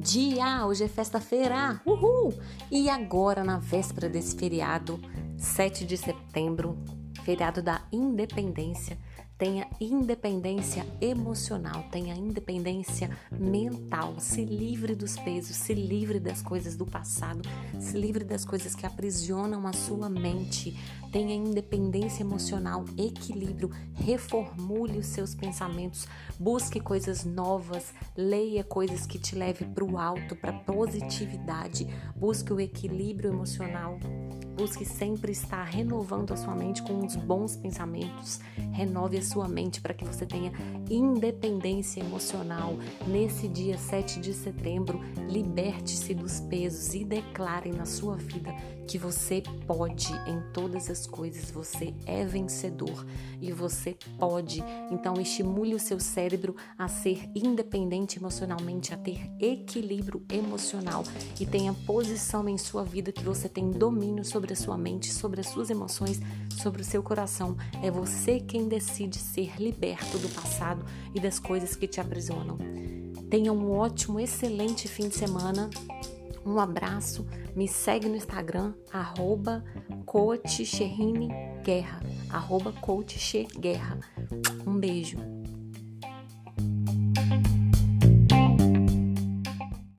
dia! Hoje é festa-feira! Uhul! E agora, na véspera desse feriado, 7 de setembro, feriado da independência, tenha independência emocional, tenha independência mental, se livre dos pesos, se livre das coisas do passado, se livre das coisas que aprisionam a sua mente, tenha independência emocional, equilíbrio, reformule os seus pensamentos, busque coisas novas, leia coisas que te levem para o alto, para positividade, busque o equilíbrio emocional. Busque sempre estar renovando a sua mente com os bons pensamentos. Renove a sua mente para que você tenha independência emocional. Nesse dia 7 de setembro, liberte-se dos pesos e declare na sua vida que você pode em todas as coisas. Você é vencedor e você pode. Então, estimule o seu cérebro a ser independente emocionalmente, a ter equilíbrio emocional e tenha posição em sua vida que você tem domínio sobre a sua mente, sobre as suas emoções, sobre o seu coração. É você quem decide ser liberto do passado e das coisas que te aprisionam. Tenha um ótimo, excelente fim de semana. Um abraço. Me segue no Instagram, arroba Guerra. Arroba. Um beijo.